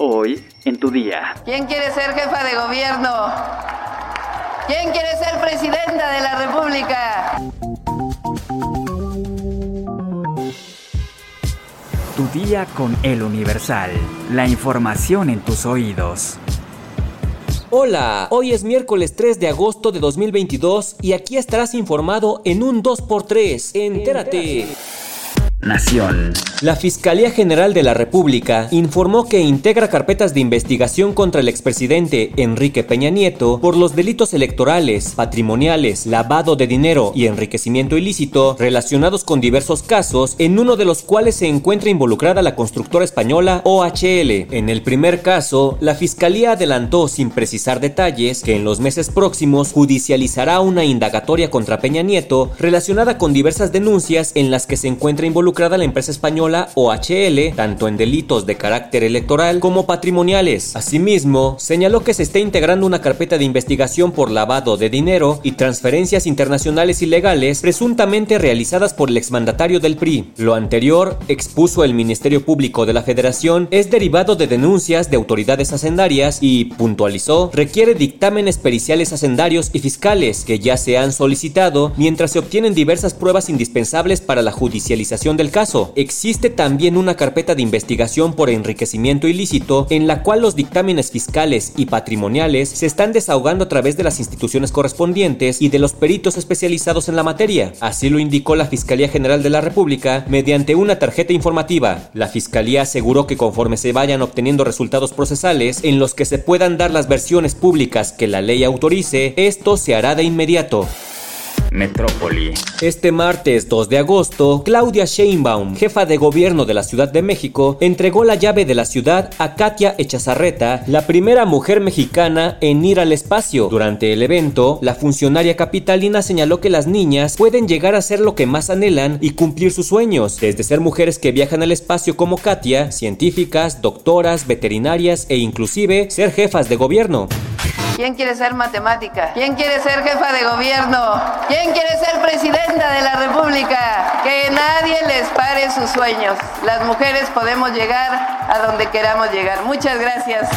Hoy en tu día. ¿Quién quiere ser jefa de gobierno? ¿Quién quiere ser presidenta de la República? Tu día con el Universal. La información en tus oídos. Hola, hoy es miércoles 3 de agosto de 2022 y aquí estarás informado en un 2x3. Entérate. Nación. La Fiscalía General de la República informó que integra carpetas de investigación contra el expresidente Enrique Peña Nieto por los delitos electorales, patrimoniales, lavado de dinero y enriquecimiento ilícito relacionados con diversos casos, en uno de los cuales se encuentra involucrada la constructora española OHL. En el primer caso, la Fiscalía adelantó sin precisar detalles que en los meses próximos judicializará una indagatoria contra Peña Nieto relacionada con diversas denuncias en las que se encuentra involucrada la empresa española OHL, tanto en delitos de carácter electoral como patrimoniales. Asimismo, señaló que se está integrando una carpeta de investigación por lavado de dinero y transferencias internacionales ilegales presuntamente realizadas por el exmandatario del PRI. Lo anterior, expuso el Ministerio Público de la Federación, es derivado de denuncias de autoridades hacendarias y, puntualizó, requiere dictámenes periciales hacendarios y fiscales que ya se han solicitado mientras se obtienen diversas pruebas indispensables para la judicialización del caso. Existe también una carpeta de investigación por enriquecimiento ilícito en la cual los dictámenes fiscales y patrimoniales se están desahogando a través de las instituciones correspondientes y de los peritos especializados en la materia. Así lo indicó la Fiscalía General de la República mediante una tarjeta informativa. La Fiscalía aseguró que conforme se vayan obteniendo resultados procesales en los que se puedan dar las versiones públicas que la ley autorice, esto se hará de inmediato. Metrópoli. Este martes 2 de agosto, Claudia Sheinbaum, jefa de gobierno de la Ciudad de México, entregó la llave de la ciudad a Katia Echazarreta, la primera mujer mexicana en ir al espacio. Durante el evento, la funcionaria capitalina señaló que las niñas pueden llegar a ser lo que más anhelan y cumplir sus sueños, desde ser mujeres que viajan al espacio como Katia, científicas, doctoras, veterinarias e inclusive ser jefas de gobierno. ¿Quién quiere ser matemática? ¿Quién quiere ser jefa de gobierno? ¿Quién quiere ser presidenta de la República? Que nadie les pare sus sueños. Las mujeres podemos llegar a donde queramos llegar. Muchas gracias.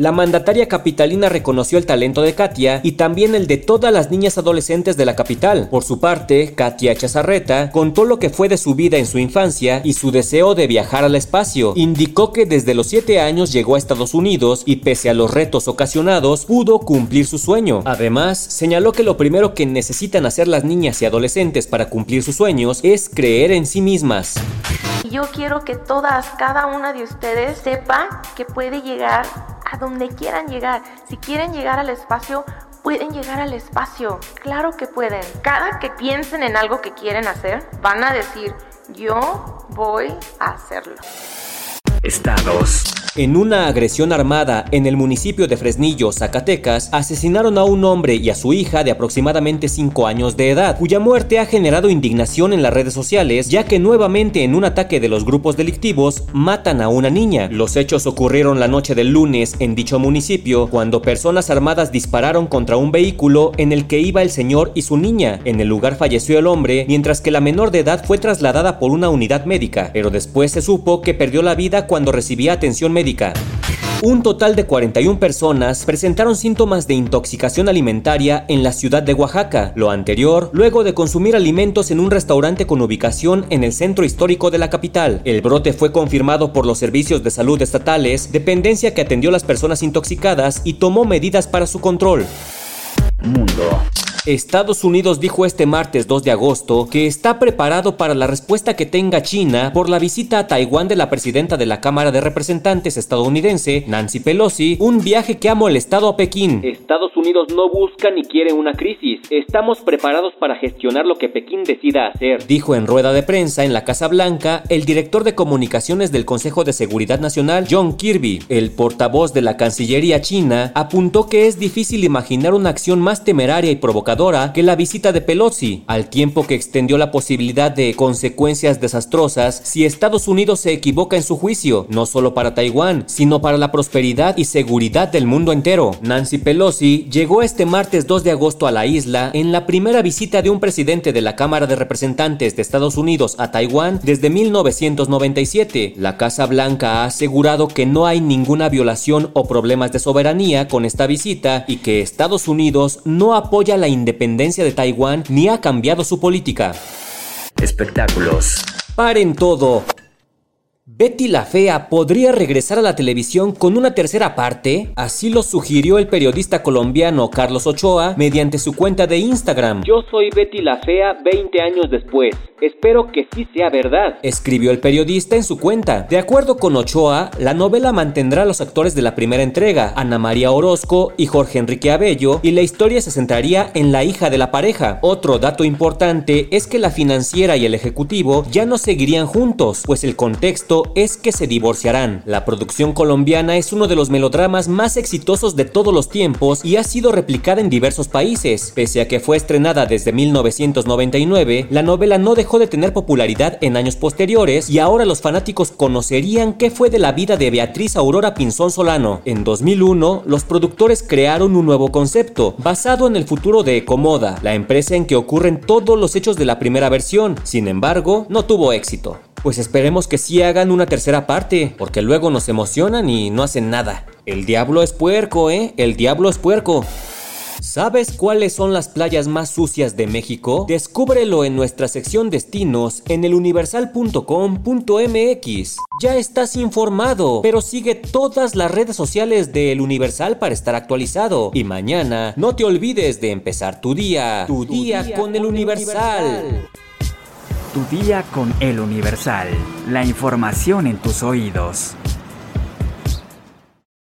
La mandataria capitalina reconoció el talento de Katia y también el de todas las niñas adolescentes de la capital. Por su parte, Katia Chazarreta contó lo que fue de su vida en su infancia y su deseo de viajar al espacio. Indicó que desde los 7 años llegó a Estados Unidos y pese a los retos ocasionados, pudo cumplir su sueño. Además, señaló que lo primero que necesitan hacer las niñas y adolescentes para cumplir sus sueños es creer en sí mismas. Yo quiero que todas, cada una de ustedes sepa que puede llegar a donde quieran llegar. Si quieren llegar al espacio, pueden llegar al espacio. Claro que pueden. Cada que piensen en algo que quieren hacer, van a decir, yo voy a hacerlo. Estados. En una agresión armada en el municipio de Fresnillo, Zacatecas, asesinaron a un hombre y a su hija de aproximadamente 5 años de edad, cuya muerte ha generado indignación en las redes sociales, ya que nuevamente en un ataque de los grupos delictivos matan a una niña. Los hechos ocurrieron la noche del lunes en dicho municipio, cuando personas armadas dispararon contra un vehículo en el que iba el señor y su niña. En el lugar falleció el hombre, mientras que la menor de edad fue trasladada por una unidad médica, pero después se supo que perdió la vida cuando recibía atención médica un total de 41 personas presentaron síntomas de intoxicación alimentaria en la ciudad de Oaxaca, lo anterior luego de consumir alimentos en un restaurante con ubicación en el centro histórico de la capital. El brote fue confirmado por los servicios de salud estatales, dependencia que atendió a las personas intoxicadas y tomó medidas para su control. Mundo. Estados Unidos dijo este martes 2 de agosto que está preparado para la respuesta que tenga China por la visita a Taiwán de la presidenta de la Cámara de Representantes estadounidense, Nancy Pelosi, un viaje que ha molestado a Pekín. Estados Unidos no busca ni quiere una crisis. Estamos preparados para gestionar lo que Pekín decida hacer, dijo en rueda de prensa en la Casa Blanca el director de comunicaciones del Consejo de Seguridad Nacional, John Kirby. El portavoz de la Cancillería china apuntó que es difícil imaginar una acción más temeraria y provocadora que la visita de Pelosi, al tiempo que extendió la posibilidad de consecuencias desastrosas si Estados Unidos se equivoca en su juicio, no solo para Taiwán, sino para la prosperidad y seguridad del mundo entero. Nancy Pelosi llegó este martes 2 de agosto a la isla en la primera visita de un presidente de la Cámara de Representantes de Estados Unidos a Taiwán desde 1997. La Casa Blanca ha asegurado que no hay ninguna violación o problemas de soberanía con esta visita y que Estados Unidos no apoya la independencia de Taiwán ni ha cambiado su política. Espectáculos. Paren todo. Betty la Fea podría regresar a la televisión con una tercera parte, así lo sugirió el periodista colombiano Carlos Ochoa mediante su cuenta de Instagram. Yo soy Betty la Fea 20 años después. Espero que sí sea verdad, escribió el periodista en su cuenta. De acuerdo con Ochoa, la novela mantendrá a los actores de la primera entrega, Ana María Orozco y Jorge Enrique Abello, y la historia se centraría en la hija de la pareja. Otro dato importante es que la financiera y el ejecutivo ya no seguirían juntos, pues el contexto es que se divorciarán. La producción colombiana es uno de los melodramas más exitosos de todos los tiempos y ha sido replicada en diversos países. Pese a que fue estrenada desde 1999, la novela no dejó de tener popularidad en años posteriores y ahora los fanáticos conocerían qué fue de la vida de Beatriz Aurora Pinzón Solano. En 2001, los productores crearon un nuevo concepto, basado en el futuro de Ecomoda, la empresa en que ocurren todos los hechos de la primera versión. Sin embargo, no tuvo éxito. Pues esperemos que sí hagan una tercera parte, porque luego nos emocionan y no hacen nada. El diablo es puerco, ¿eh? El diablo es puerco. ¿Sabes cuáles son las playas más sucias de México? Descúbrelo en nuestra sección destinos en eluniversal.com.mx. Ya estás informado, pero sigue todas las redes sociales de El Universal para estar actualizado. Y mañana no te olvides de empezar tu día, tu, día, con, El Universal. Tu día con El Universal. La información en tus oídos.